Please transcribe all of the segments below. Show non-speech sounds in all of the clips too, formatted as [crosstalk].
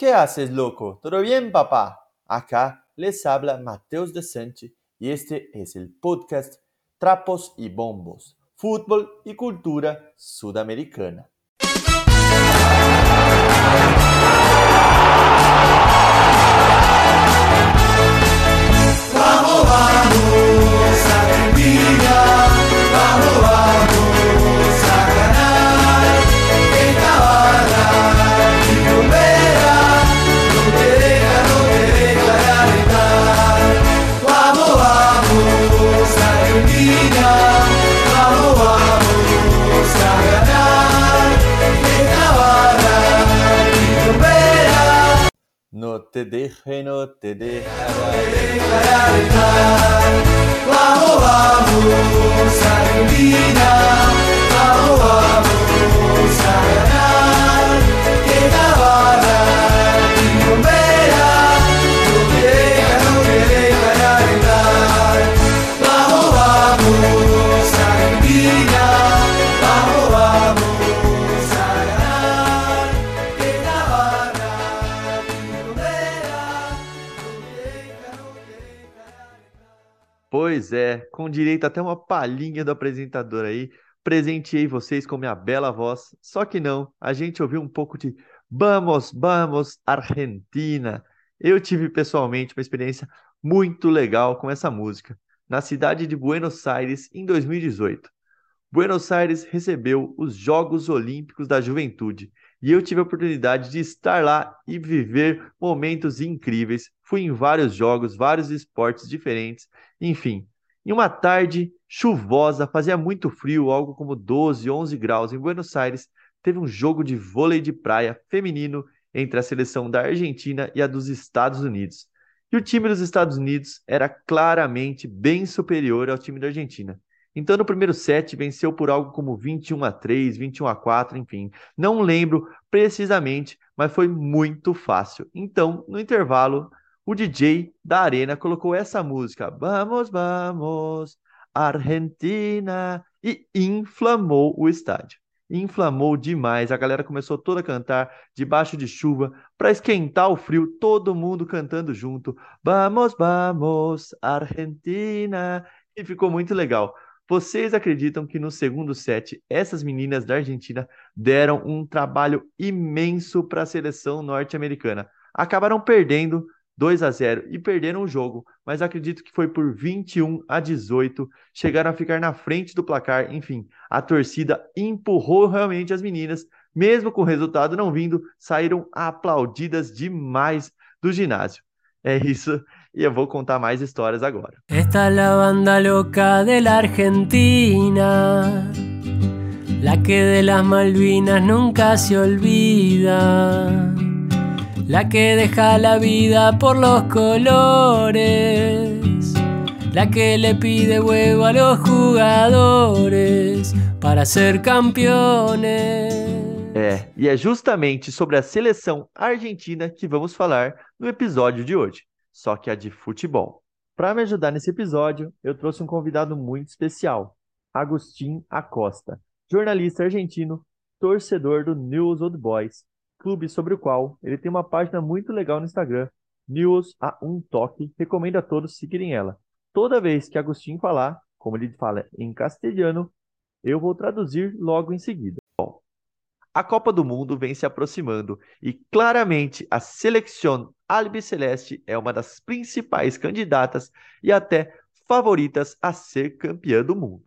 ¿Qué haces, loco? ¿Todo bien, papá? Acá les habla Mateus Decente y este es el podcast Trapos y Bombos, Fútbol y Cultura Sudamericana. Vamos, vamos, Argentina, vamos, vamos te deje, te deja. para alentar. Vamos, vamos, Argentina, vamos, vamos a ganar. Que la barra y bombera no te deja, no te deja de. Vamos, vamos, Pois é, com direito até uma palhinha do apresentador aí, presenteei vocês com minha bela voz. Só que não, a gente ouviu um pouco de Vamos, vamos, Argentina. Eu tive pessoalmente uma experiência muito legal com essa música, na cidade de Buenos Aires em 2018. Buenos Aires recebeu os Jogos Olímpicos da Juventude e eu tive a oportunidade de estar lá e viver momentos incríveis. Fui em vários jogos, vários esportes diferentes, enfim. Em uma tarde chuvosa, fazia muito frio, algo como 12, 11 graus em Buenos Aires, teve um jogo de vôlei de praia feminino entre a seleção da Argentina e a dos Estados Unidos. E o time dos Estados Unidos era claramente bem superior ao time da Argentina. Então, no primeiro set, venceu por algo como 21 a 3, 21 a 4, enfim. Não lembro precisamente, mas foi muito fácil. Então, no intervalo, o DJ da Arena colocou essa música, Vamos, vamos, Argentina, e inflamou o estádio. Inflamou demais, a galera começou toda a cantar debaixo de chuva para esquentar o frio, todo mundo cantando junto. Vamos, vamos, Argentina, e ficou muito legal. Vocês acreditam que no segundo set, essas meninas da Argentina deram um trabalho imenso para a seleção norte-americana? Acabaram perdendo 2 a 0 e perderam o jogo, mas acredito que foi por 21 a 18, chegaram a ficar na frente do placar, enfim, a torcida empurrou realmente as meninas, mesmo com o resultado não vindo, saíram aplaudidas demais do ginásio. É isso, e eu vou contar mais histórias agora. Esta es la banda loca de la Argentina, la que de las Malvinas nunca se olvida, la que deja la vida por los colores, la que le pide huevo a los jugadores para ser campeones. É, e é justamente sobre a seleção argentina que vamos falar no episódio de hoje, só que a de futebol. Para me ajudar nesse episódio, eu trouxe um convidado muito especial, Agustin Acosta, jornalista argentino, torcedor do News Old Boys, clube sobre o qual ele tem uma página muito legal no Instagram, News a um toque. Recomendo a todos seguirem ela. Toda vez que Agustin falar, como ele fala em castelhano, eu vou traduzir logo em seguida. Bom, a Copa do Mundo vem se aproximando e claramente a seleção albiceleste é uma das principais candidatas e até favoritas a ser campeã do mundo.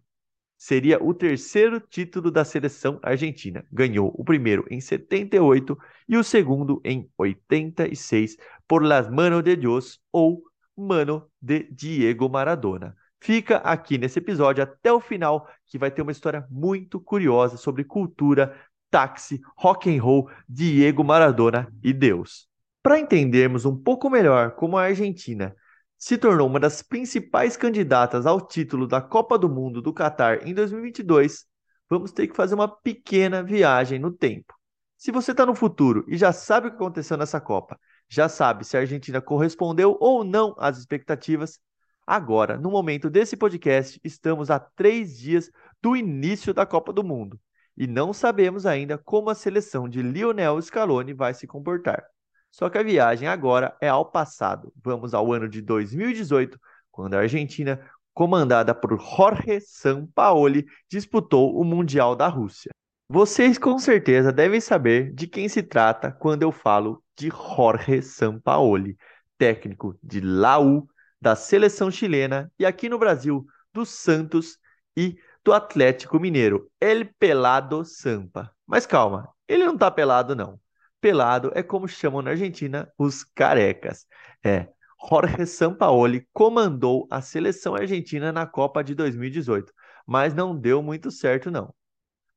Seria o terceiro título da seleção argentina. Ganhou o primeiro em 78 e o segundo em 86 por las manos de Dios ou mano de Diego Maradona. Fica aqui nesse episódio até o final que vai ter uma história muito curiosa sobre cultura, táxi, rock and roll, Diego Maradona e Deus. Para entendermos um pouco melhor como a Argentina se tornou uma das principais candidatas ao título da Copa do Mundo do Catar em 2022, vamos ter que fazer uma pequena viagem no tempo. Se você está no futuro e já sabe o que aconteceu nessa Copa, já sabe se a Argentina correspondeu ou não às expectativas, agora, no momento desse podcast, estamos a três dias do início da Copa do Mundo e não sabemos ainda como a seleção de Lionel Scaloni vai se comportar. Só que a viagem agora é ao passado. Vamos ao ano de 2018, quando a Argentina, comandada por Jorge Sampaoli, disputou o Mundial da Rússia. Vocês com certeza devem saber de quem se trata quando eu falo de Jorge Sampaoli, técnico de Laú, da seleção chilena e aqui no Brasil do Santos e do Atlético Mineiro, El Pelado Sampa. Mas calma, ele não tá pelado não. Pelado é como chamam na Argentina os carecas. É, Jorge Sampaoli comandou a seleção argentina na Copa de 2018, mas não deu muito certo não.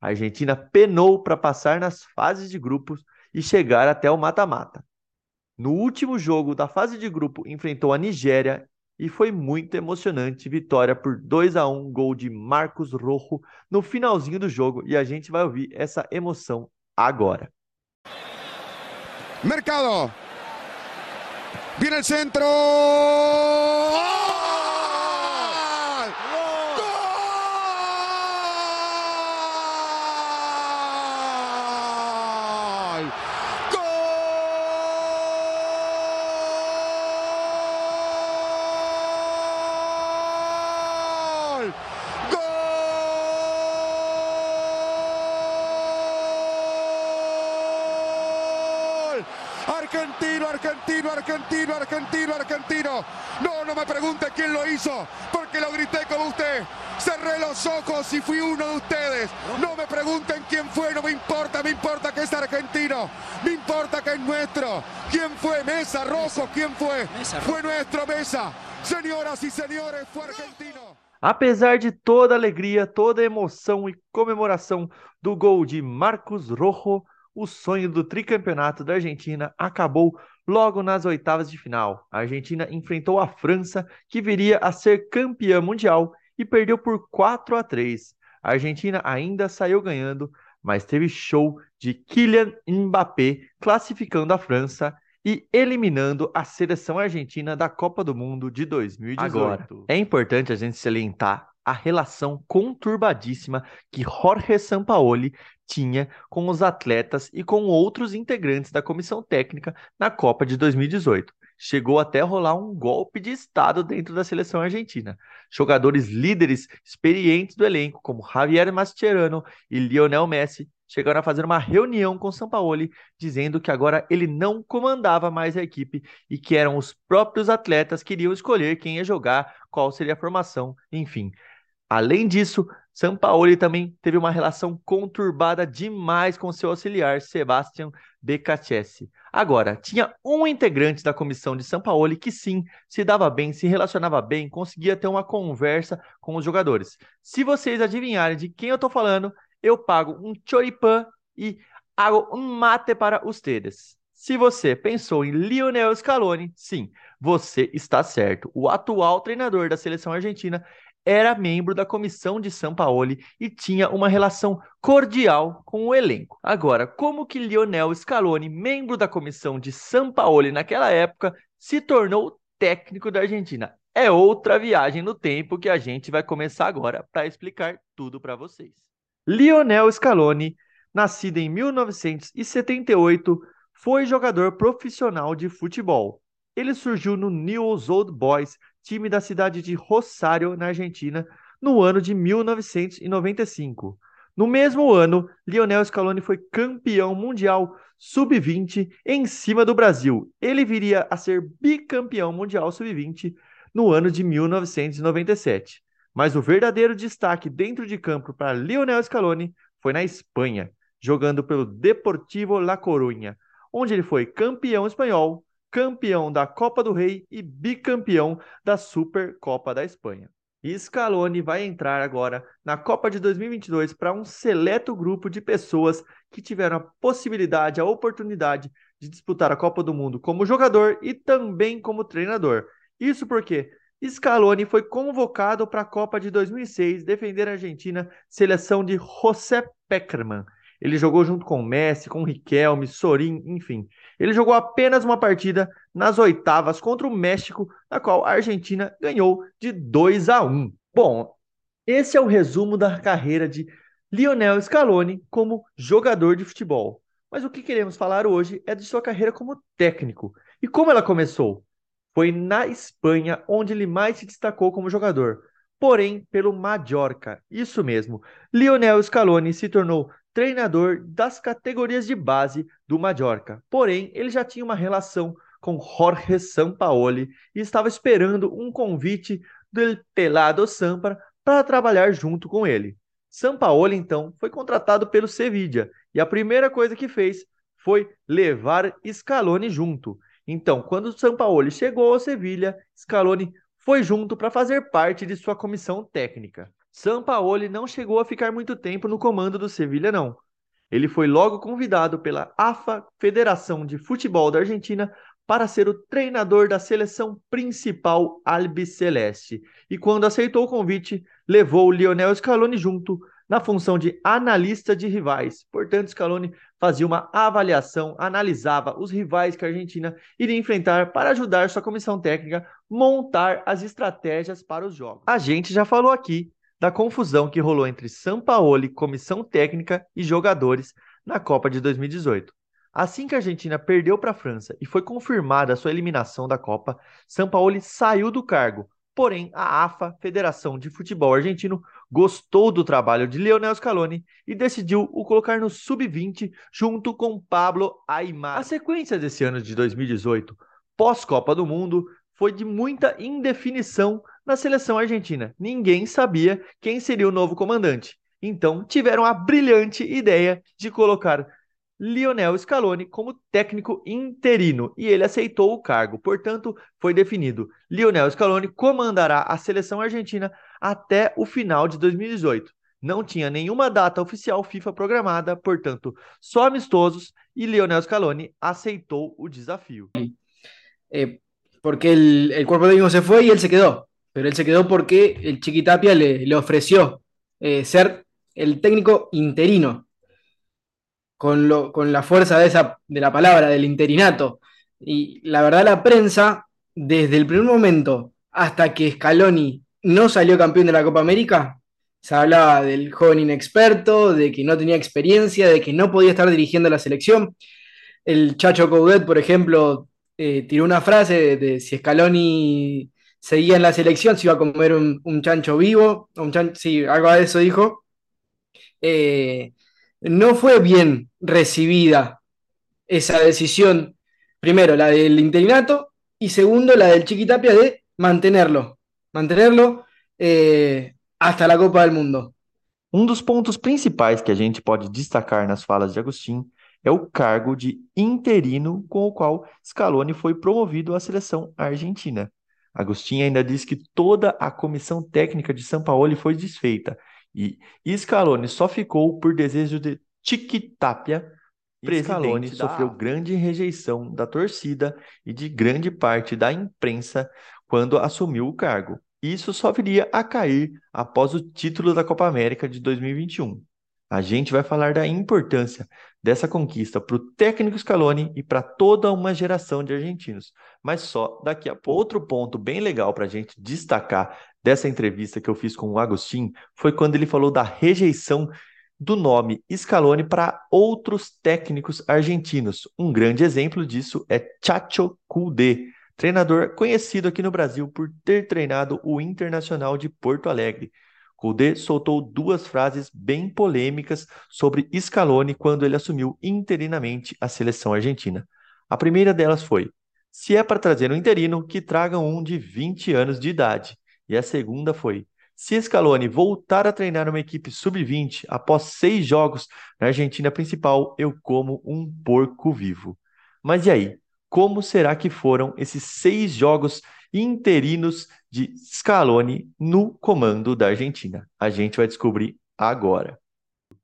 A Argentina penou para passar nas fases de grupos e chegar até o mata-mata. No último jogo da fase de grupo, enfrentou a Nigéria e foi muito emocionante. Vitória por 2 a 1 gol de Marcos Rojo no finalzinho do jogo. E a gente vai ouvir essa emoção agora. Mercado. Viene el centro. Argentino, argentino, argentino, argentino, argentino. No, no me pregunte quién lo hizo, porque lo grité como usted. Cerré los ojos y fui uno de ustedes. No me pregunten quién fue, no me importa, me importa que es argentino. Me importa que es nuestro. ¿Quién fue? Mesa, Rojo, ¿quién fue? Fue nuestro Mesa. Señoras y señores, fue argentino. Apesar de toda a alegria, toda a emoção e comemoração do gol de Marcos Rojo, o sonho do tricampeonato da Argentina acabou logo nas oitavas de final. A Argentina enfrentou a França, que viria a ser campeã mundial, e perdeu por 4 a 3. A Argentina ainda saiu ganhando, mas teve show de Kylian Mbappé classificando a França e eliminando a seleção argentina da Copa do Mundo de 2018. Agora, é importante a gente salientar a relação conturbadíssima que Jorge Sampaoli tinha com os atletas e com outros integrantes da comissão técnica na Copa de 2018. Chegou até a rolar um golpe de Estado dentro da seleção argentina. Jogadores líderes experientes do elenco, como Javier Mascherano e Lionel Messi, chegaram a fazer uma reunião com Sampaoli, dizendo que agora ele não comandava mais a equipe e que eram os próprios atletas que iriam escolher quem ia jogar, qual seria a formação, enfim. Além disso, Sampaoli também teve uma relação conturbada demais com seu auxiliar, Sebastian Becacchese. Agora, tinha um integrante da comissão de Sampaoli que sim, se dava bem, se relacionava bem, conseguia ter uma conversa com os jogadores. Se vocês adivinharem de quem eu estou falando, eu pago um choripan e hago um mate para ustedes. Se você pensou em Lionel Scaloni, sim, você está certo. O atual treinador da seleção argentina era membro da comissão de Sampaoli e tinha uma relação cordial com o elenco. Agora, como que Lionel Scaloni, membro da comissão de Sampaoli naquela época, se tornou técnico da Argentina? É outra viagem no tempo que a gente vai começar agora para explicar tudo para vocês. Lionel Scaloni, nascido em 1978, foi jogador profissional de futebol. Ele surgiu no Newell's Old Boys time da cidade de Rosário, na Argentina, no ano de 1995. No mesmo ano, Lionel Scaloni foi campeão mundial sub-20 em cima do Brasil. Ele viria a ser bicampeão mundial sub-20 no ano de 1997. Mas o verdadeiro destaque dentro de campo para Lionel Scaloni foi na Espanha, jogando pelo Deportivo La Coruña, onde ele foi campeão espanhol, campeão da Copa do Rei e bicampeão da Supercopa da Espanha. E Scaloni vai entrar agora na Copa de 2022 para um seleto grupo de pessoas que tiveram a possibilidade, a oportunidade de disputar a Copa do Mundo como jogador e também como treinador. Isso porque Scaloni foi convocado para a Copa de 2006 defender a Argentina, seleção de José Peckerman. Ele jogou junto com Messi, com Riquelme, Sorin, enfim. Ele jogou apenas uma partida nas oitavas contra o México, na qual a Argentina ganhou de 2 a 1. Bom, esse é o resumo da carreira de Lionel Scaloni como jogador de futebol. Mas o que queremos falar hoje é de sua carreira como técnico. E como ela começou? Foi na Espanha onde ele mais se destacou como jogador, porém pelo Mallorca. Isso mesmo. Lionel Scaloni se tornou treinador das categorias de base do Mallorca. Porém, ele já tinha uma relação com Jorge Sampaoli e estava esperando um convite do Pelado Sampa para trabalhar junto com ele. Sampaoli então foi contratado pelo Sevilla e a primeira coisa que fez foi levar Scaloni junto. Então, quando o Sampaoli chegou ao Sevilla, Scaloni foi junto para fazer parte de sua comissão técnica. Sampaoli não chegou a ficar muito tempo no comando do Sevilha, não. Ele foi logo convidado pela AFA, Federação de Futebol da Argentina, para ser o treinador da seleção principal albiceleste. E quando aceitou o convite, levou Lionel Scaloni junto na função de analista de rivais. Portanto, Scaloni fazia uma avaliação, analisava os rivais que a Argentina iria enfrentar para ajudar sua comissão técnica montar as estratégias para os jogos. A gente já falou aqui da confusão que rolou entre Sampaoli, comissão técnica e jogadores na Copa de 2018. Assim que a Argentina perdeu para a França e foi confirmada a sua eliminação da Copa, Sampaoli saiu do cargo. Porém, a AFA, Federação de Futebol Argentino, gostou do trabalho de Lionel Scaloni e decidiu o colocar no sub-20 junto com Pablo Aymar. A sequência desse ano de 2018, pós-Copa do Mundo, foi de muita indefinição na seleção argentina. Ninguém sabia quem seria o novo comandante. Então, tiveram a brilhante ideia de colocar Lionel Scaloni como técnico interino e ele aceitou o cargo. Portanto, foi definido: Lionel Scaloni comandará a seleção argentina até o final de 2018. Não tinha nenhuma data oficial FIFA programada, portanto, só amistosos e Lionel Scaloni aceitou o desafio. Eh, porque el, el, cuerpo técnico se fue y él se quedó, pero él se quedó porque el Chiquitapia le, le ofreció eh, ser el técnico interino, con, lo, con la fuerza de, esa, de la palabra, del interinato. Y la verdad la prensa, desde el primer momento hasta que Scaloni no salió campeón de la Copa América, se hablaba del joven inexperto, de que no tenía experiencia, de que no podía estar dirigiendo la selección. El Chacho Coudet, por ejemplo, eh, tiró una frase de, si Scaloni seguía en la selección, se iba a comer un, un chancho vivo, un chan, sí, algo de eso dijo. Eh, no fue bien recibida esa decisión, primero la del interinato y segundo la del Chiquitapia de mantenerlo, mantenerlo eh, hasta la Copa del Mundo. Um dos pontos principais que a gente pode destacar nas falas de Agostinho é o cargo de interino com o qual Scaloni foi promovido à seleção argentina. Agostinho ainda diz que toda a comissão técnica de São Paulo foi desfeita e Scaloni só ficou por desejo de Chiquitapia. Scaloni sofreu grande rejeição da torcida e de grande parte da imprensa quando assumiu o cargo. Isso só viria a cair após o título da Copa América de 2021. A gente vai falar da importância dessa conquista para o técnico Scaloni e para toda uma geração de argentinos. Mas só daqui a pouco. Outro ponto bem legal para a gente destacar dessa entrevista que eu fiz com o Agostinho foi quando ele falou da rejeição do nome Scaloni para outros técnicos argentinos. Um grande exemplo disso é Chacho Coudet, treinador conhecido aqui no Brasil por ter treinado o Internacional de Porto Alegre. Coudet soltou duas frases bem polêmicas sobre Scaloni quando ele assumiu interinamente a seleção argentina. A primeira delas foi: se é para trazer um interino, que traga um de 20 anos de idade. E a segunda foi: se Scaloni voltar a treinar uma equipe sub-20 após seis jogos na Argentina principal, eu como um porco vivo. Mas e aí? Como será que foram esses seis jogos interinos de Scaloni no comando da Argentina. A gente vai descobrir agora.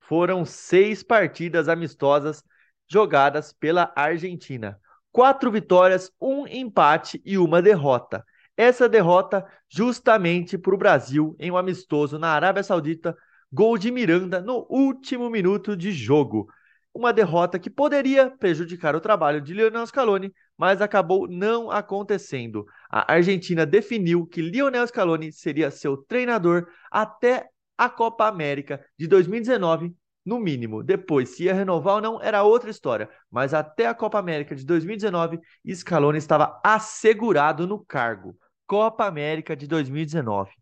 Foram seis partidas amistosas jogadas pela Argentina. Quatro vitórias, um empate e uma derrota. Essa derrota justamente para o Brasil em um amistoso na Arábia Saudita, gol de Miranda no último minuto de jogo uma derrota que poderia prejudicar o trabalho de Lionel Scaloni, mas acabou não acontecendo. A Argentina definiu que Lionel Scaloni seria seu treinador até a Copa América de 2019 no mínimo. Depois, se ia renovar ou não, era outra história. Mas até a Copa América de 2019, Scaloni estava assegurado no cargo. Copa América de 2019.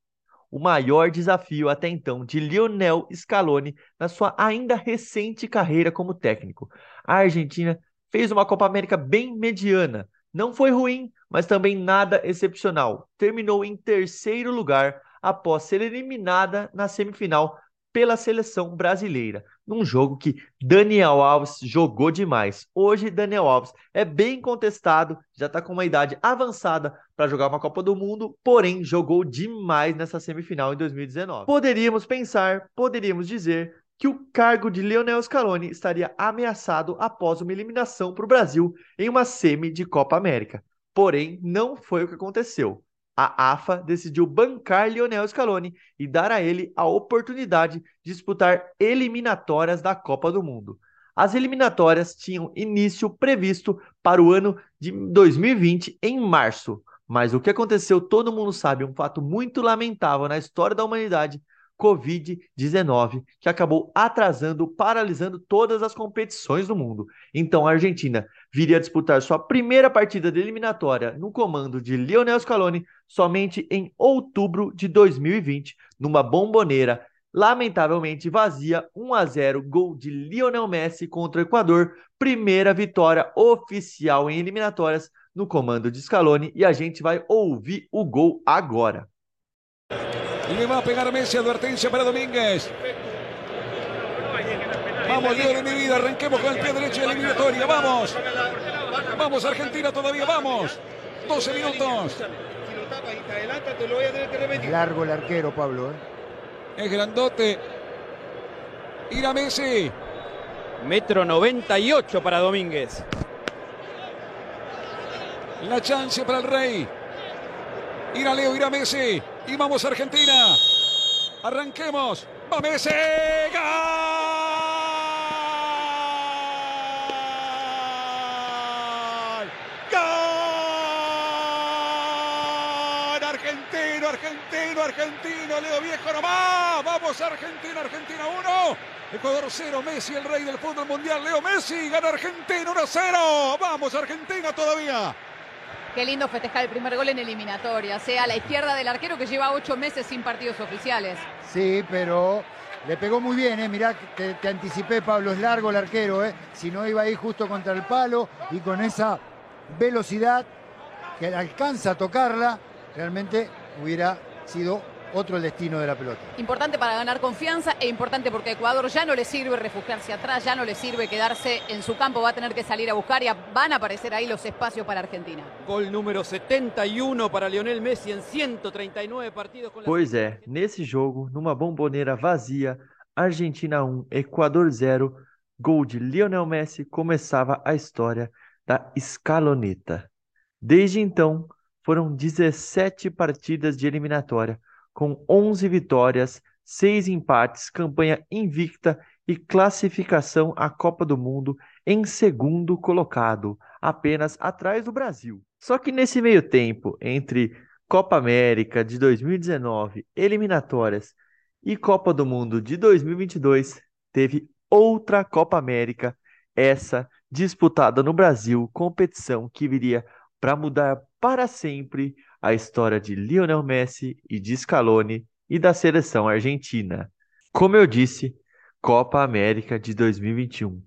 O maior desafio até então de Lionel Scaloni na sua ainda recente carreira como técnico. A Argentina fez uma Copa América bem mediana. Não foi ruim, mas também nada excepcional. Terminou em terceiro lugar após ser eliminada na semifinal pela seleção brasileira, num jogo que Daniel Alves jogou demais. Hoje, Daniel Alves é bem contestado, já está com uma idade avançada para jogar uma Copa do Mundo, porém jogou demais nessa semifinal em 2019. Poderíamos pensar, poderíamos dizer que o cargo de Lionel Scaloni estaria ameaçado após uma eliminação para o Brasil em uma semi de Copa América. Porém, não foi o que aconteceu a AFA decidiu bancar Lionel Scaloni e dar a ele a oportunidade de disputar eliminatórias da Copa do Mundo. As eliminatórias tinham início previsto para o ano de 2020 em março, mas o que aconteceu todo mundo sabe, um fato muito lamentável na história da humanidade Covid-19, que acabou atrasando, paralisando todas as competições do mundo. Então a Argentina viria a disputar sua primeira partida de eliminatória no comando de Lionel Scaloni somente em outubro de 2020, numa bomboneira lamentavelmente vazia, 1 a 0, gol de Lionel Messi contra o Equador, primeira vitória oficial em eliminatórias no comando de Scaloni e a gente vai ouvir o gol agora. Le va a pegar Messi, advertencia para Domínguez. Vamos, Leo de mi vida, arranquemos con el pie derecho de la eliminatoria, vamos. Vamos, Argentina todavía, vamos. 12 minutos. Largo el arquero, Pablo. ¿eh? Es grandote. Ira Messi. Metro 98 para Domínguez. La chance para el Rey. Ira Leo, ira Messi. Y vamos Argentina. Arranquemos. Va Messi. ¡Gol! Leo Viejo nomás. Vamos Argentina, Argentina 1. Ecuador 0, Messi, el rey del fútbol mundial. Leo Messi, gana Argentina 1-0. Vamos Argentina todavía. Qué lindo festejar el primer gol en eliminatoria, sea a la izquierda del arquero que lleva ocho meses sin partidos oficiales. Sí, pero le pegó muy bien, ¿eh? mirá, te, te anticipé, Pablo, es largo el arquero, ¿eh? si no iba ahí justo contra el palo y con esa velocidad que alcanza a tocarla, realmente hubiera sido otro el destino de la pelota. Importante para ganar confianza e importante porque a Ecuador ya no le sirve refugiarse atrás, ya no le sirve quedarse en su campo, va a tener que salir a buscar y van a aparecer ahí los espacios para Argentina. Gol número 71 para Lionel Messi en 139 partidos con la Pois é, nesse jogo, numa bomboneira vazia, Argentina 1, Equador 0, gol de Lionel Messi, começava a história da escaloneta. Desde então, foram 17 partidas de eliminatória, com 11 vitórias, 6 empates, campanha invicta e classificação à Copa do Mundo em segundo colocado, apenas atrás do Brasil. Só que nesse meio tempo, entre Copa América de 2019, eliminatórias e Copa do Mundo de 2022, teve outra Copa América, essa disputada no Brasil, competição que viria para mudar para sempre a história de Lionel Messi e de Scaloni e da seleção argentina. Como eu disse, Copa América de 2021.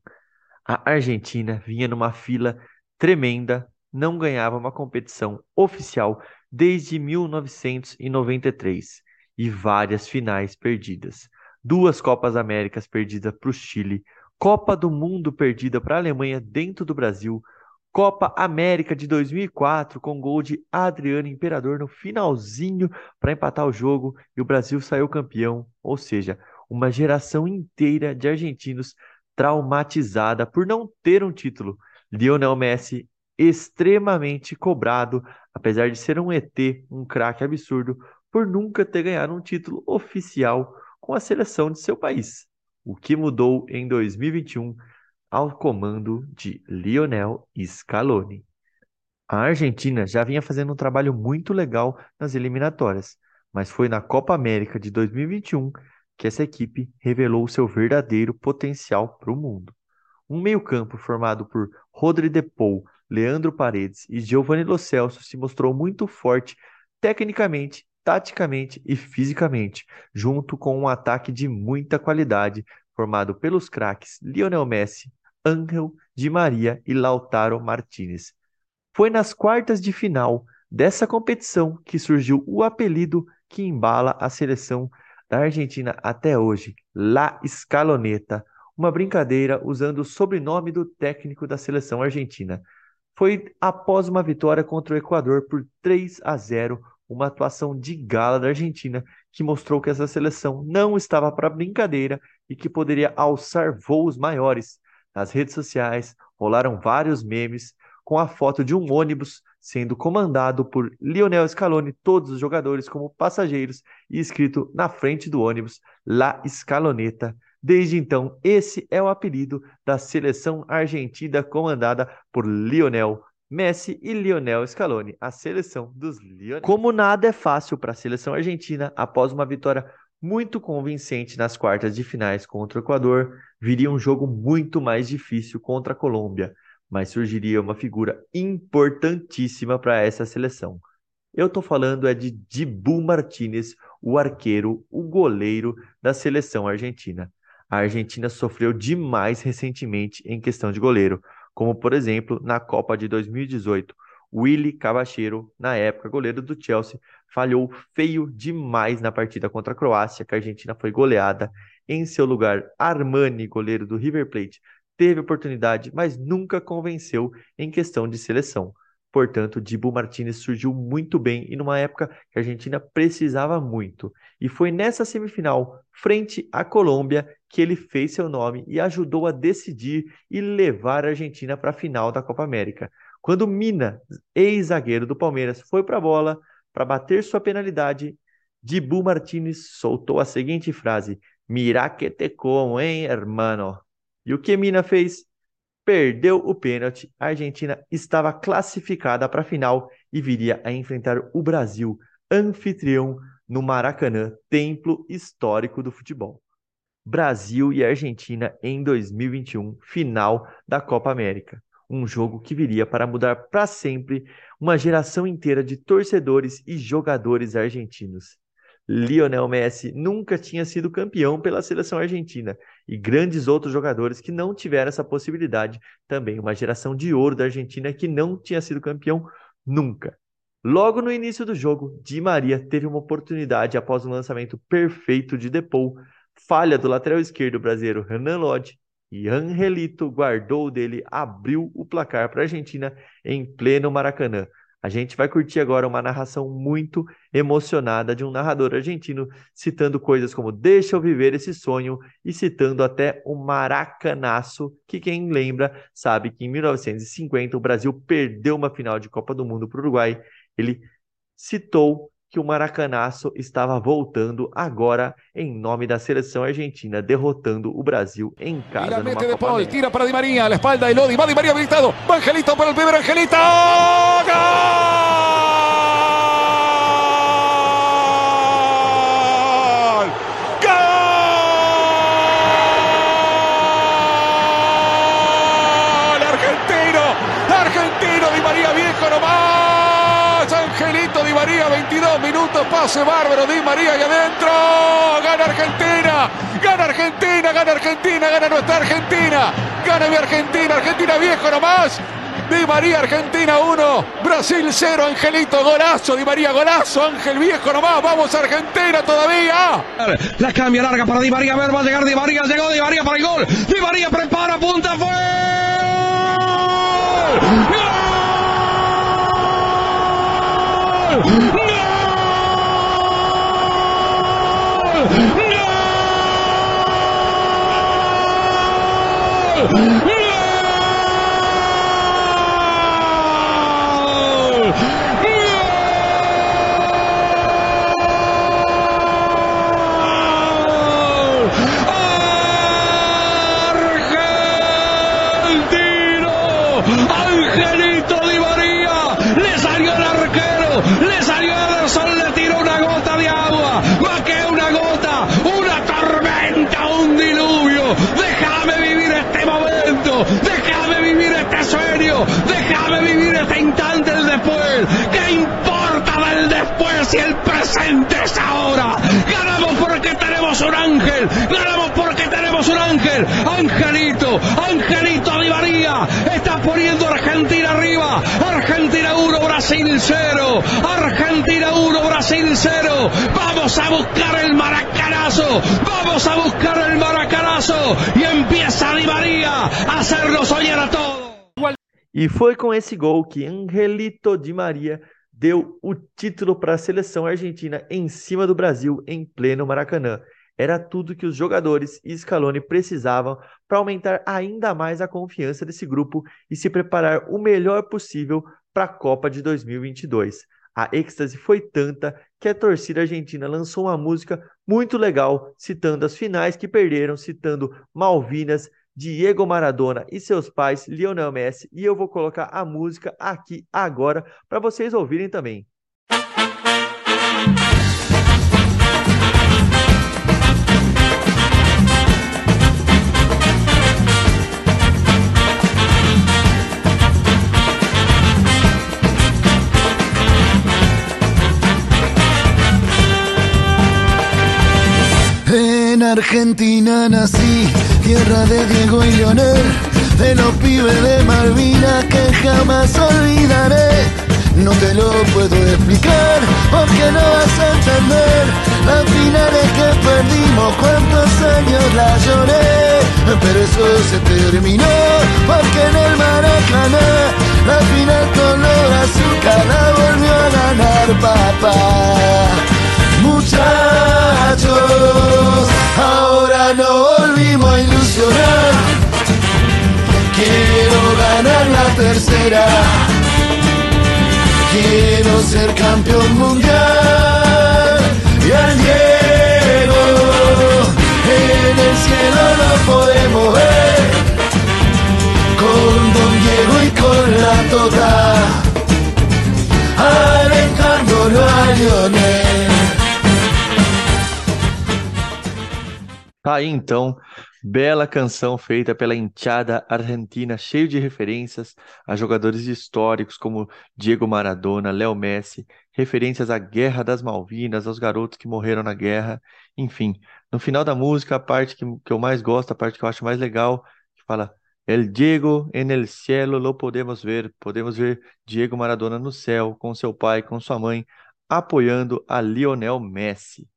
A Argentina vinha numa fila tremenda, não ganhava uma competição oficial desde 1993 e várias finais perdidas. Duas Copas Américas perdidas para o Chile, Copa do Mundo perdida para a Alemanha dentro do Brasil, Copa América de 2004 com gol de Adriano Imperador no finalzinho para empatar o jogo e o Brasil saiu campeão, ou seja, uma geração inteira de argentinos traumatizada por não ter um título. Lionel Messi extremamente cobrado, apesar de ser um ET, um craque absurdo, por nunca ter ganhado um título oficial com a seleção de seu país. O que mudou em 2021 ao comando de Lionel Scaloni. A Argentina já vinha fazendo um trabalho muito legal nas eliminatórias, mas foi na Copa América de 2021 que essa equipe revelou seu verdadeiro potencial para o mundo. Um meio-campo formado por Rodri De Paul, Leandro Paredes e Giovanni Lo Celso se mostrou muito forte tecnicamente, taticamente e fisicamente, junto com um ataque de muita qualidade formado pelos craques Lionel Messi, Ángel Di Maria e Lautaro Martinez. Foi nas quartas de final dessa competição que surgiu o apelido que embala a seleção da Argentina até hoje, La Escaloneta, uma brincadeira usando o sobrenome do técnico da seleção argentina. Foi após uma vitória contra o Equador por 3 a 0, uma atuação de gala da Argentina que mostrou que essa seleção não estava para brincadeira e que poderia alçar voos maiores. Nas redes sociais rolaram vários memes com a foto de um ônibus sendo comandado por Lionel Scaloni, todos os jogadores como passageiros, e escrito na frente do ônibus La Scaloneta. Desde então, esse é o apelido da seleção argentina comandada por Lionel Messi e Lionel Scaloni, a seleção dos Lionel. Como nada é fácil para a seleção argentina, após uma vitória muito convincente nas quartas de finais contra o Equador, viria um jogo muito mais difícil contra a Colômbia mas surgiria uma figura importantíssima para essa seleção. Eu estou falando é de Dibu Martinez, o arqueiro, o goleiro da seleção argentina. A Argentina sofreu demais recentemente em questão de goleiro, como por exemplo na Copa de 2018. Willy Cavacheiro, na época goleiro do Chelsea, falhou feio demais na partida contra a Croácia, que a Argentina foi goleada. Em seu lugar, Armani, goleiro do River Plate, teve oportunidade, mas nunca convenceu em questão de seleção. Portanto, Dibu Martinez surgiu muito bem e numa época que a Argentina precisava muito. E foi nessa semifinal, frente à Colômbia, que ele fez seu nome e ajudou a decidir e levar a Argentina para a final da Copa América. Quando Mina, ex-zagueiro do Palmeiras, foi para a bola para bater sua penalidade, Dibu Martinez soltou a seguinte frase: Mira que te como, hein, hermano? E o que Mina fez? Perdeu o pênalti. A Argentina estava classificada para a final e viria a enfrentar o Brasil, anfitrião no Maracanã, templo histórico do futebol. Brasil e Argentina em 2021, final da Copa América. Um jogo que viria para mudar para sempre uma geração inteira de torcedores e jogadores argentinos. Lionel Messi nunca tinha sido campeão pela seleção argentina e grandes outros jogadores que não tiveram essa possibilidade. Também uma geração de ouro da Argentina que não tinha sido campeão nunca. Logo no início do jogo, Di Maria teve uma oportunidade após um lançamento perfeito de Depou, falha do lateral esquerdo brasileiro Renan Lodge e Angelito guardou dele, abriu o placar para a Argentina em pleno Maracanã. A gente vai curtir agora uma narração muito emocionada de um narrador argentino, citando coisas como Deixa eu viver esse sonho e citando até o Maracanaço, que quem lembra sabe que em 1950 o Brasil perdeu uma final de Copa do Mundo para o Uruguai. Ele citou que o Maracanaço estava voltando agora em nome da seleção argentina, derrotando o Brasil em casa. La numa Copa Paul, tira para Di María, a espalda de Lodi, va Di María habilitado, Angelito para el primer Angelito. ¡Gol! 22 minutos, pase bárbaro Di María y adentro. Gana Argentina, gana Argentina, gana Argentina, gana nuestra Argentina. Gana mi Argentina, Argentina viejo nomás. Di María, Argentina 1, Brasil 0, Angelito, golazo, Di María, golazo, Ángel viejo nomás, vamos Argentina todavía. La cambia larga para Di María. A ver, va a llegar Di María. Llegó Di María para el gol. Di María prepara, punta, fue. ¡Gol! ¡Gol! ¡Gol! Angelito Di María, le salió el arquero, le salió el Déjame vivir este instante del después. ¿Qué importa del después si el presente es ahora? Ganamos porque tenemos un ángel. Ganamos porque tenemos un ángel. Angelito, Angelito Di está poniendo Argentina arriba. Argentina 1, Brasil 0. Argentina 1, Brasil 0. Vamos a buscar el maracanazo. Vamos a buscar el maracanazo. Y empieza Di a hacernos soñar a todos. E foi com esse gol que Angelito Di Maria deu o título para a seleção argentina em cima do Brasil em pleno Maracanã. Era tudo que os jogadores e Scaloni precisavam para aumentar ainda mais a confiança desse grupo e se preparar o melhor possível para a Copa de 2022. A êxtase foi tanta que a torcida argentina lançou uma música muito legal, citando as finais que perderam, citando Malvinas, Diego Maradona e seus pais, Lionel Messi, e eu vou colocar a música aqui agora para vocês ouvirem também. Argentina nací, tierra de Diego y Leonel, de los pibes de Malvinas que jamás olvidaré. No te lo puedo explicar porque no vas a entender las finales que perdimos, cuántos años la lloré. Pero eso se terminó porque en el Maracaná la final color azúcar la volvió a ganar papá. Muchachos, ahora no volvimos a ilusionar. Quiero ganar la tercera. Quiero ser campeón mundial. Y al Diego en el cielo lo podemos ver. Con Don Diego y con la Tota. Alejándolo a Lionel. Aí então, bela canção feita pela enteada argentina, cheio de referências a jogadores históricos como Diego Maradona, Léo Messi, referências à Guerra das Malvinas, aos garotos que morreram na guerra, enfim. No final da música, a parte que, que eu mais gosto, a parte que eu acho mais legal, que fala El Diego en el cielo lo podemos ver, podemos ver Diego Maradona no céu, com seu pai, com sua mãe, apoiando a Lionel Messi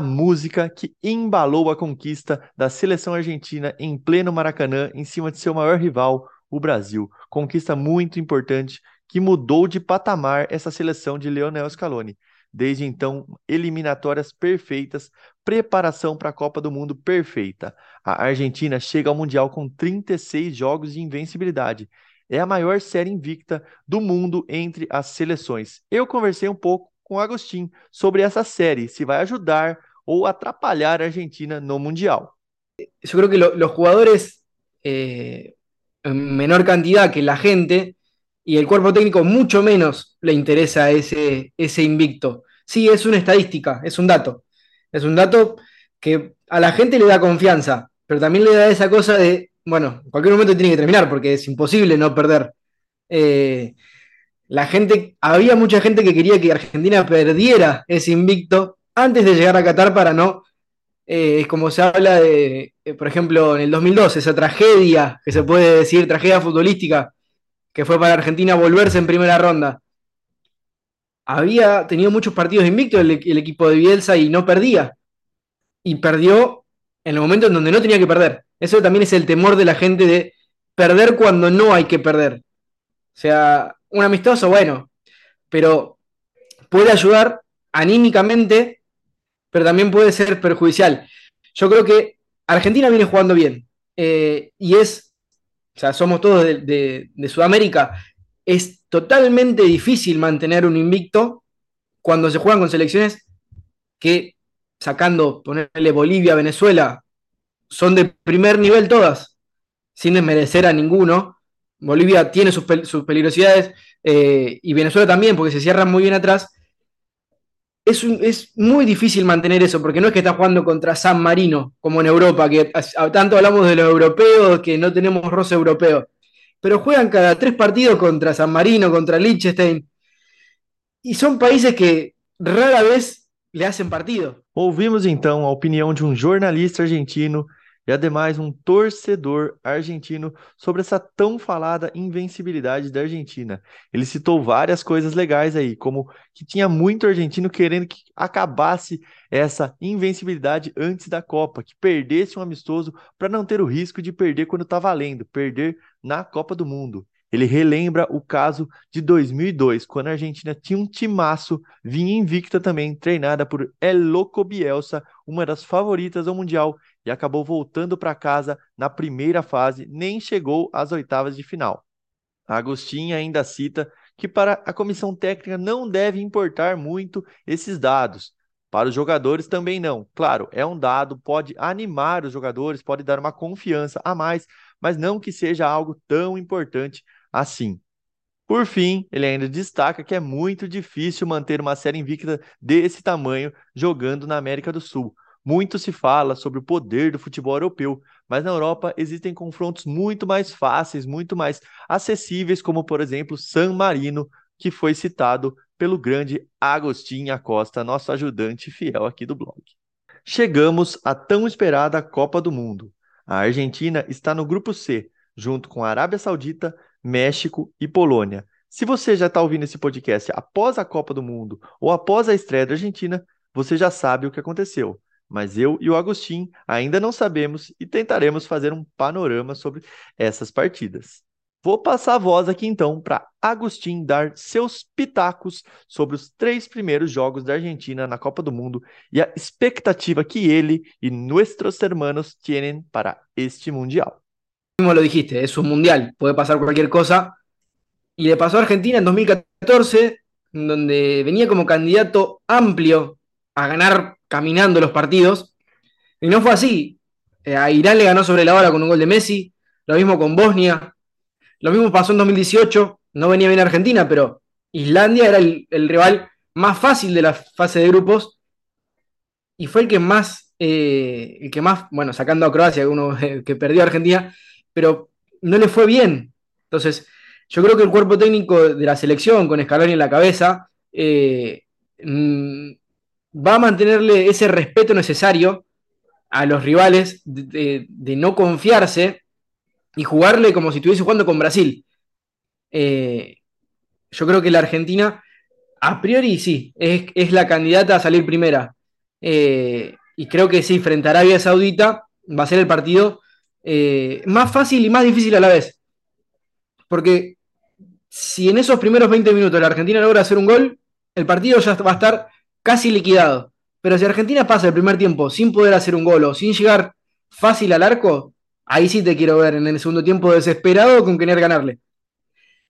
música que embalou a conquista da seleção argentina em pleno Maracanã, em cima de seu maior rival, o Brasil. Conquista muito importante que mudou de patamar essa seleção de Lionel Scaloni. Desde então, eliminatórias perfeitas, preparação para a Copa do Mundo perfeita. A Argentina chega ao Mundial com 36 jogos de invencibilidade. É a maior série invicta do mundo entre as seleções. Eu conversei um pouco com o Agostinho sobre essa série, se vai ajudar ou atrapalhar a Argentina no Mundial. Yo creo que lo- los jugadores eh, en menor cantidad que la gente y el cuerpo técnico mucho menos le interesa ese, ese invicto. Sí, es una estadística, es un dato. Es un dato que a la gente le da confianza, pero también le da esa cosa de, bueno, en cualquier momento tiene que terminar porque es imposible no perder. Eh, la gente, había mucha gente que quería que Argentina perdiera ese invicto antes de llegar a Qatar para no, eh, es como se habla de, eh, por ejemplo, en el 2002, esa tragedia, que se puede decir tragedia futbolística, que fue para Argentina volverse en primera ronda. Había tenido muchos partidos invictos el, el equipo de Bielsa y no perdía. Y perdió en el momento en donde no tenía que perder. Eso también es el temor de la gente de perder cuando no hay que perder. O sea, un amistoso, bueno, pero puede ayudar anímicamente, pero también puede ser perjudicial. Yo creo que Argentina viene jugando bien eh, y es, o sea, somos todos de, Sudamérica, es totalmente difícil mantener un invicto cuando se juegan con selecciones que, sacando, ponerle Bolivia, Venezuela, son de primer nivel todas, sin desmerecer a ninguno. Bolivia tiene sus, sus peligrosidades eh, y Venezuela también, porque se cierran muy bien atrás. Es, es muy difícil mantener eso, porque no es que está jugando contra San Marino, como en Europa, que tanto hablamos de los europeos, que no tenemos roce europeo. pero juegan cada tres partidos contra San Marino, contra Liechtenstein. E são países que rara vez le hacen partido. Ouvimos então a opinião de um jornalista argentino e ademais um torcedor argentino sobre essa tão falada invencibilidade da Argentina. Ele citou várias coisas legais aí, como que tinha muito argentino querendo que acabasse essa invencibilidade antes da Copa, que perdesse um amistoso para não ter o risco de perder quando está valendo, perder na Copa do Mundo. Ele relembra o caso de 2002, quando a Argentina tinha um timaço, vinha invicta também, treinada por El Loco Bielsa, uma das favoritas ao Mundial, e acabou voltando para casa na primeira fase, nem chegou às oitavas de final. Agostinho ainda cita que para a comissão técnica não deve importar muito esses dados. Para os jogadores também não. Claro, é um dado, pode animar os jogadores, pode dar uma confiança a mais, mas não que seja algo tão importante assim. Por fim, ele ainda destaca que é muito difícil manter uma série invicta desse tamanho jogando na América do Sul. Muito se fala sobre o poder do futebol europeu, mas na Europa existem confrontos muito mais fáceis, muito mais acessíveis, como por exemplo San Marino, que foi citado pelo grande Agostinho Acosta, nosso ajudante fiel aqui do blog. Chegamos à tão esperada Copa do Mundo. A Argentina está no grupo C, junto com a Arábia Saudita, México e Polônia. Se você já está ouvindo esse podcast após a Copa do Mundo ou após a estreia da Argentina, você já sabe o que aconteceu. Mas eu e o Agostinho ainda não sabemos e tentaremos fazer um panorama sobre essas partidas. Vou passar a voz aqui então para Agostinho dar seus pitacos sobre os três primeiros jogos da Argentina na Copa do Mundo e a expectativa que ele e nossos hermanos têm para este Mundial. Como lo dijiste, es un mundial, puede pasar cualquier cosa. Y le pasó a Argentina en 2014, donde venía como candidato amplio a ganar caminando los partidos. Y no fue así. Eh, a Irán le ganó sobre la hora con un gol de Messi, lo mismo con Bosnia, lo mismo pasó en 2018, no venía bien Argentina, pero Islandia era el, rival más fácil de la fase de grupos y fue el que más, eh, el que más, bueno, sacando a Croacia, uno [laughs] que perdió a Argentina, pero no le fue bien. Entonces, yo creo que el cuerpo técnico de la selección, con Scaloni en la cabeza, eh, mm, va a mantenerle ese respeto necesario a los rivales de, no confiarse y jugarle como si estuviese jugando con Brasil. Eh, yo creo que la Argentina, a priori sí, es, es la candidata a salir primera. Eh, y creo que sí, frente a Arabia Saudita va a ser el partido eh, más fácil y más difícil a la vez. Porque si en esos primeros 20 minutos la Argentina logra hacer un gol, el partido ya va a estar casi liquidado. Pero si Argentina pasa el primer tiempo sin poder hacer un gol o sin llegar fácil al arco, ahí sí te quiero ver en el segundo tiempo desesperado con querer ganarle.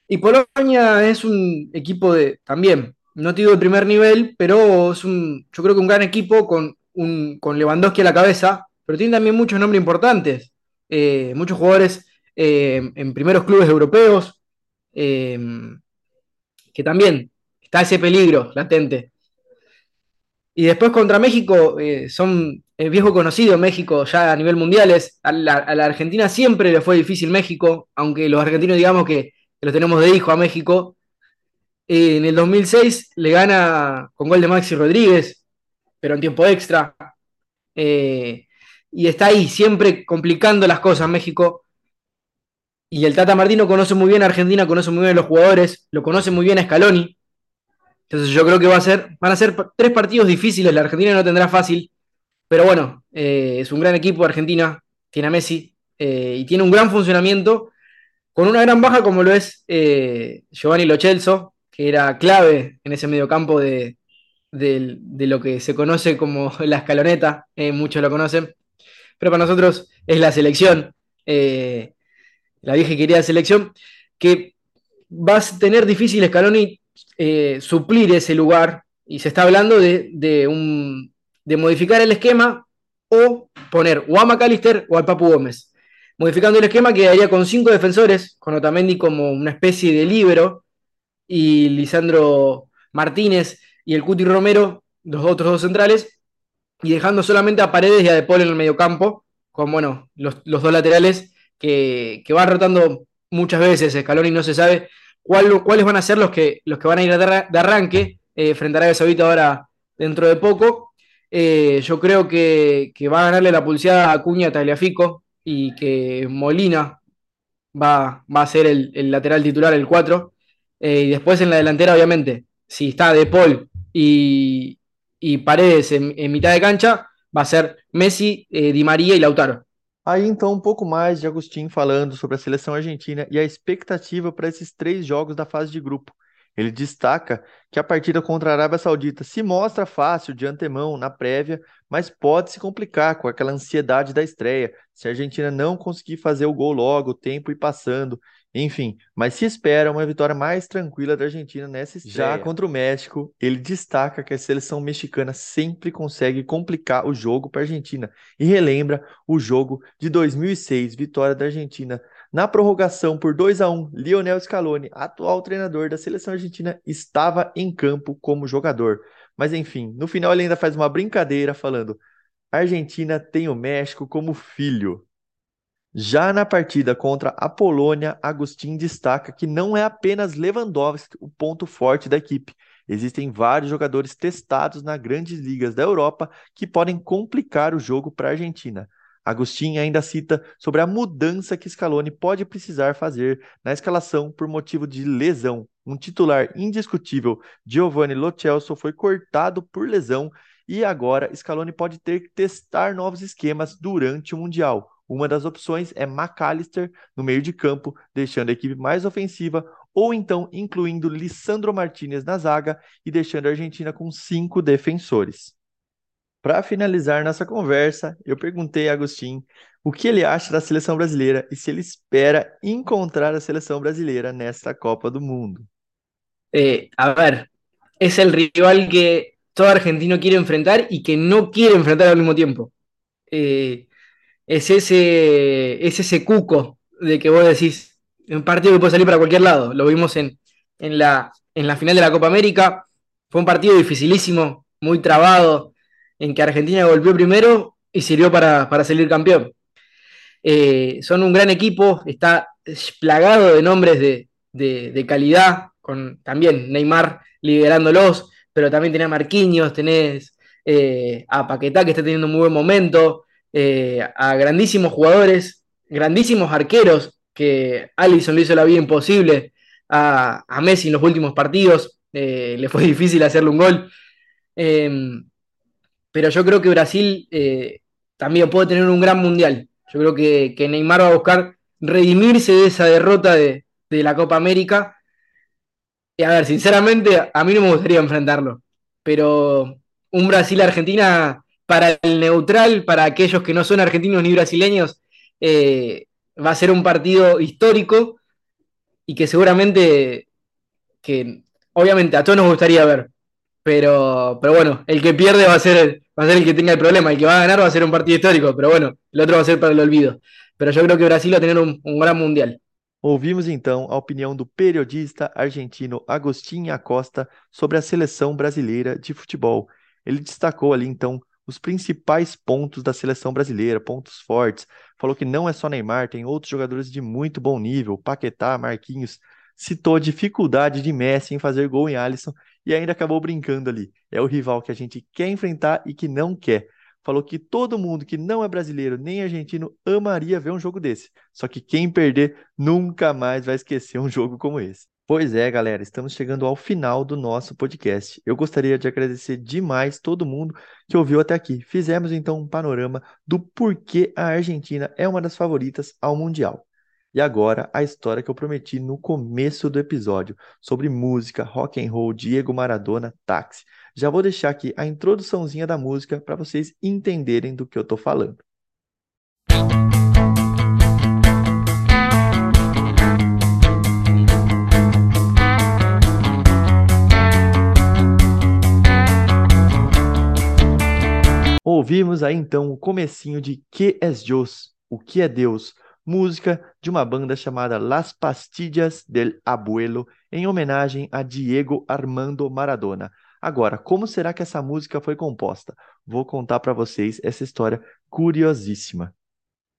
Y Polonia es un equipo de, también, no te digo de primer nivel, pero es un, yo creo que un gran equipo con, un, con Lewandowski a la cabeza, pero tiene también muchos nombres importantes, eh, muchos jugadores eh, en primeros clubes europeos, eh, que también está ese peligro latente. Y después contra México, eh, son el viejo conocido México ya a nivel mundial. A, la, Argentina siempre le fue difícil México, aunque los argentinos digamos que, que lo tenemos de hijo a México. Eh, en el 2006 le gana con gol de Maxi Rodríguez, pero en tiempo extra. Eh, y está ahí, siempre complicando las cosas México. Y el Tata Martino conoce muy bien a Argentina, conoce muy bien a los jugadores, lo conoce muy bien a Scaloni. Entonces yo creo que va a ser, van a ser tres partidos difíciles, la Argentina no tendrá fácil, pero bueno, eh, es un gran equipo. Argentina, tiene a Messi eh, y tiene un gran funcionamiento, con una gran baja como lo es eh, Giovanni Lochelso, que era clave en ese mediocampo de, de, lo que se conoce como [laughs] la escaloneta, muchos lo conocen, pero para nosotros es la selección, la vieja y querida selección, que va a tener difícil Scaloni eh, suplir ese lugar y se está hablando de, de, un, de modificar el esquema o poner o a McAllister o al Papu Gómez. Modificando el esquema quedaría con cinco defensores, con Otamendi como una especie de libero y Lisandro Martínez y el Cuti Romero, los otros dos centrales, y dejando solamente a Paredes y a De Paul en el mediocampo, con bueno, los, los dos laterales que, que van rotando muchas veces Scaloni no se sabe cuál- cuáles van a ser los que, los que van a ir de, arra- de arranque eh, frente a Arabia Saudita ahora dentro de poco. Eh, yo creo que, va a ganarle la pulseada a Acuña a Tagliafico y que Molina va, va a ser el, lateral titular, el 4. Eh, y después en la delantera, obviamente, si está De Paul y, y Paredes en, en mitad de cancha, va a ser Messi, eh, Di María y Lautaro. Aí então um pouco mais de Agostinho falando sobre a seleção argentina e a expectativa para esses três jogos da fase de grupo. Ele destaca que a partida contra a Arábia Saudita se mostra fácil de antemão na prévia, mas pode se complicar com aquela ansiedade da estreia, se a Argentina não conseguir fazer o gol logo, o tempo ir passando, enfim. Mas se espera uma vitória mais tranquila da Argentina nessa estreia. Já contra o México, ele destaca que a seleção mexicana sempre consegue complicar o jogo para a Argentina e relembra o jogo de 2006, vitória da Argentina na prorrogação por 2 a 1, Lionel Scaloni, atual treinador da seleção argentina, estava em campo como jogador. Mas enfim, no final ele ainda faz uma brincadeira falando: "A Argentina tem o México como filho". Já na partida contra a Polônia, Agustin destaca que não é apenas Lewandowski o ponto forte da equipe. Existem vários jogadores testados nas grandes ligas da Europa que podem complicar o jogo para a Argentina. Agustin ainda cita sobre a mudança que Scaloni pode precisar fazer na escalação por motivo de lesão. Um titular indiscutível, Giovanni Lo foi cortado por lesão e agora Scaloni pode ter que testar novos esquemas durante o Mundial. Uma das opções é McAllister no meio de campo, deixando a equipe mais ofensiva, ou então incluindo Lissandro Martinez na zaga e deixando a Argentina com cinco defensores. Para finalizar nossa conversa, eu perguntei a Agostinho o que ele acha da seleção brasileira e se ele espera encontrar a seleção brasileira nesta Copa do Mundo. Eh, a ver, es el rival que todo argentino quiere enfrentar y que no quiere enfrentar al mismo tiempo. Eh, es ese, es ese cuco de que vos decís, un partido que puede salir para cualquier lado. Lo vimos en, en la, en la final de la Copa América. Fue un partido dificilísimo, muy trabado, en que Argentina golpeó primero y sirvió para, para salir campeón. Eh, son un gran equipo, está plagado de nombres de, de, de calidad, con también Neymar liderándolos, pero también tenés a Marquinhos, tenés eh, a Paquetá que está teniendo un muy buen momento, eh, a grandísimos jugadores, grandísimos arqueros, que Allison le hizo la vida imposible a, a Messi en los últimos partidos, eh, le fue [laughs] difícil hacerle un gol. Em, pero yo creo que Brasil eh, también puede tener un gran mundial. Yo creo que, que Neymar va a buscar redimirse de esa derrota de, de la Copa América. Y a ver, sinceramente, a mí no me gustaría enfrentarlo, pero un Brasil-Argentina para el neutral, para aquellos que no son argentinos ni brasileños, eh, va a ser un partido histórico y que seguramente, que obviamente a todos nos gustaría ver, pero, pero bueno, el que pierde va a ser el, va a ser el que tenga el problema, el que va a ganar va a ser un partido histórico, pero bueno, el otro va a ser para el olvido. Pero yo creo que Brasil va a tener un, un gran mundial. Ouvimos então a opinião do periodista argentino Agostinho Acosta sobre a seleção brasileira de futebol. Ele destacou ali então os principais pontos da seleção brasileira, pontos fortes. Falou que não é só Neymar, tem outros jogadores de muito bom nível, Paquetá, Marquinhos. Citou a dificuldade de Messi em fazer gol em Alisson e ainda acabou brincando ali. É o rival que a gente quer enfrentar e que não quer. Falou que todo mundo que não é brasileiro nem argentino amaria ver um jogo desse. Só que quem perder nunca mais vai esquecer um jogo como esse. Pois é, galera, estamos chegando ao final do nosso podcast. Eu gostaria de agradecer demais todo mundo que ouviu até aqui. Fizemos então um panorama do porquê a Argentina é uma das favoritas ao Mundial. E agora a história que eu prometi no começo do episódio sobre música, rock and roll, Diego Maradona, táxi. Já vou deixar aqui a introduçãozinha da música para vocês entenderem do que eu tô falando. Ouvimos aí então o comecinho de Que es Dios? O que é Deus? Música de uma banda chamada Las Pastillas del Abuelo, em homenagem a Diego Armando Maradona. Agora, como será que essa música foi composta? Vou contar para vocês essa história curiosíssima.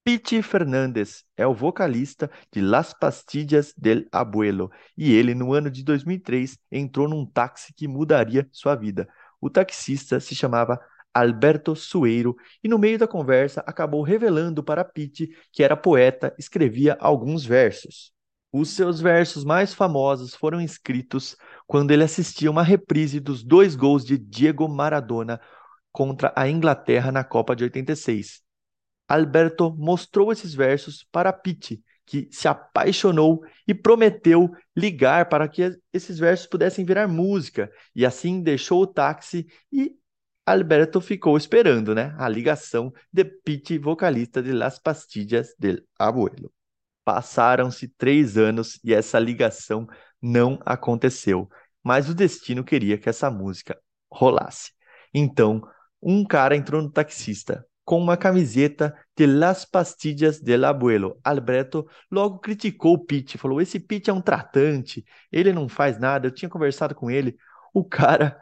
Pete Fernandes é o vocalista de Las Pastillas del Abuelo e ele, no ano de 2003, entrou num táxi que mudaria sua vida. O taxista se chamava Alberto Sueiro e, no meio da conversa, acabou revelando para Pete que era poeta, escrevia alguns versos. Os seus versos mais famosos foram escritos quando ele assistia uma reprise dos dois gols de Diego Maradona contra a Inglaterra na Copa de 86. Alberto mostrou esses versos para Pitti, que se apaixonou e prometeu ligar para que esses versos pudessem virar música, e assim deixou o táxi e Alberto ficou esperando, né, a ligação de Pitti, vocalista de Las Pastillas del Abuelo. Passaram-se três anos e essa ligação não aconteceu, mas o destino queria que essa música rolasse. Então, um cara entrou no taxista, com uma camiseta de Las Pastillas del Abuelo. Alberto logo criticou o Pete, falou: Esse Pete é um tratante, ele não faz nada. Eu tinha conversado com ele. O cara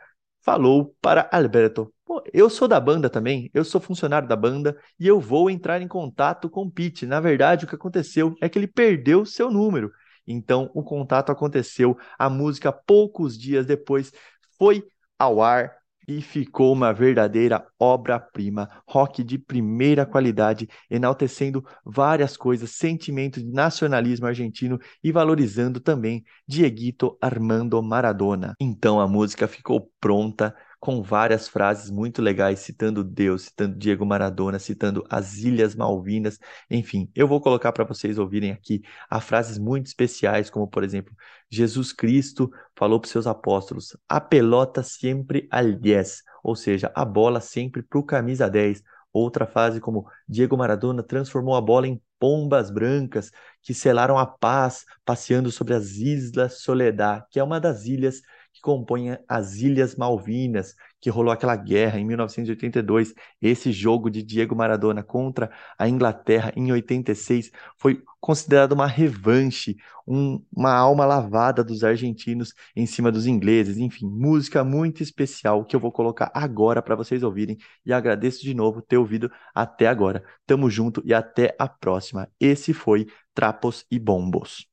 falou para Alberto: Eu sou da banda também, eu sou funcionário da banda e eu vou entrar em contato com o Pete. Na verdade, o que aconteceu é que ele perdeu seu número. Então, o contato aconteceu. A música, poucos dias depois, foi ao ar e ficou uma verdadeira obra-prima, rock de primeira qualidade, enaltecendo várias coisas, sentimento de nacionalismo argentino e valorizando também Dieguito Armando Maradona. Então a música ficou pronta com várias frases muito legais, citando Deus, citando Diego Maradona, citando as Ilhas Malvinas, enfim, eu vou colocar para vocês ouvirem aqui a frases muito especiais, como por exemplo, Jesus Cristo falou para os seus apóstolos: a pelota sempre al 10, ou seja, a bola sempre para o camisa 10. Outra frase como Diego Maradona transformou a bola em pombas brancas que selaram a paz passeando sobre as Islas Soledad, que é uma das ilhas que compõem as Ilhas Malvinas, que rolou aquela guerra em 1982. Esse jogo de Diego Maradona contra a Inglaterra em 86 foi considerado uma revanche, um, uma alma lavada dos argentinos em cima dos ingleses. Enfim, música muito especial que eu vou colocar agora para vocês ouvirem. E agradeço de novo ter ouvido até agora. Tamo junto e até a próxima. Esse foi Trapos e Bombos.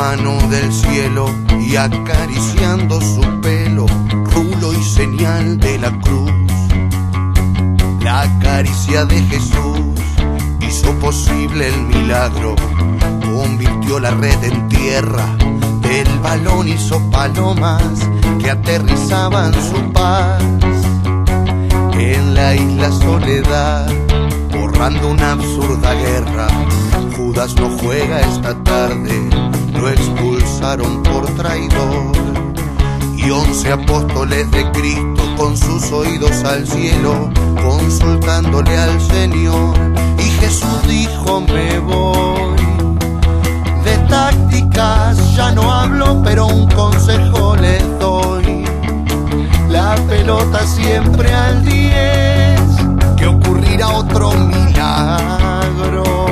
Mano del cielo y acariciando su pelo, rulo y señal de la cruz. La caricia de Jesús hizo posible el milagro, convirtió la red en tierra, el balón hizo palomas que aterrizaban su paz. En la isla soledad, una absurda guerra, Judas no juega esta tarde lo expulsaron por traidor. Y once apóstoles de Cristo con sus oídos al cielo, consultándole al Señor. Y Jesús dijo, me voy. De tácticas ya no hablo, pero un consejo les doy. La pelota siempre al 10, que otro milagro.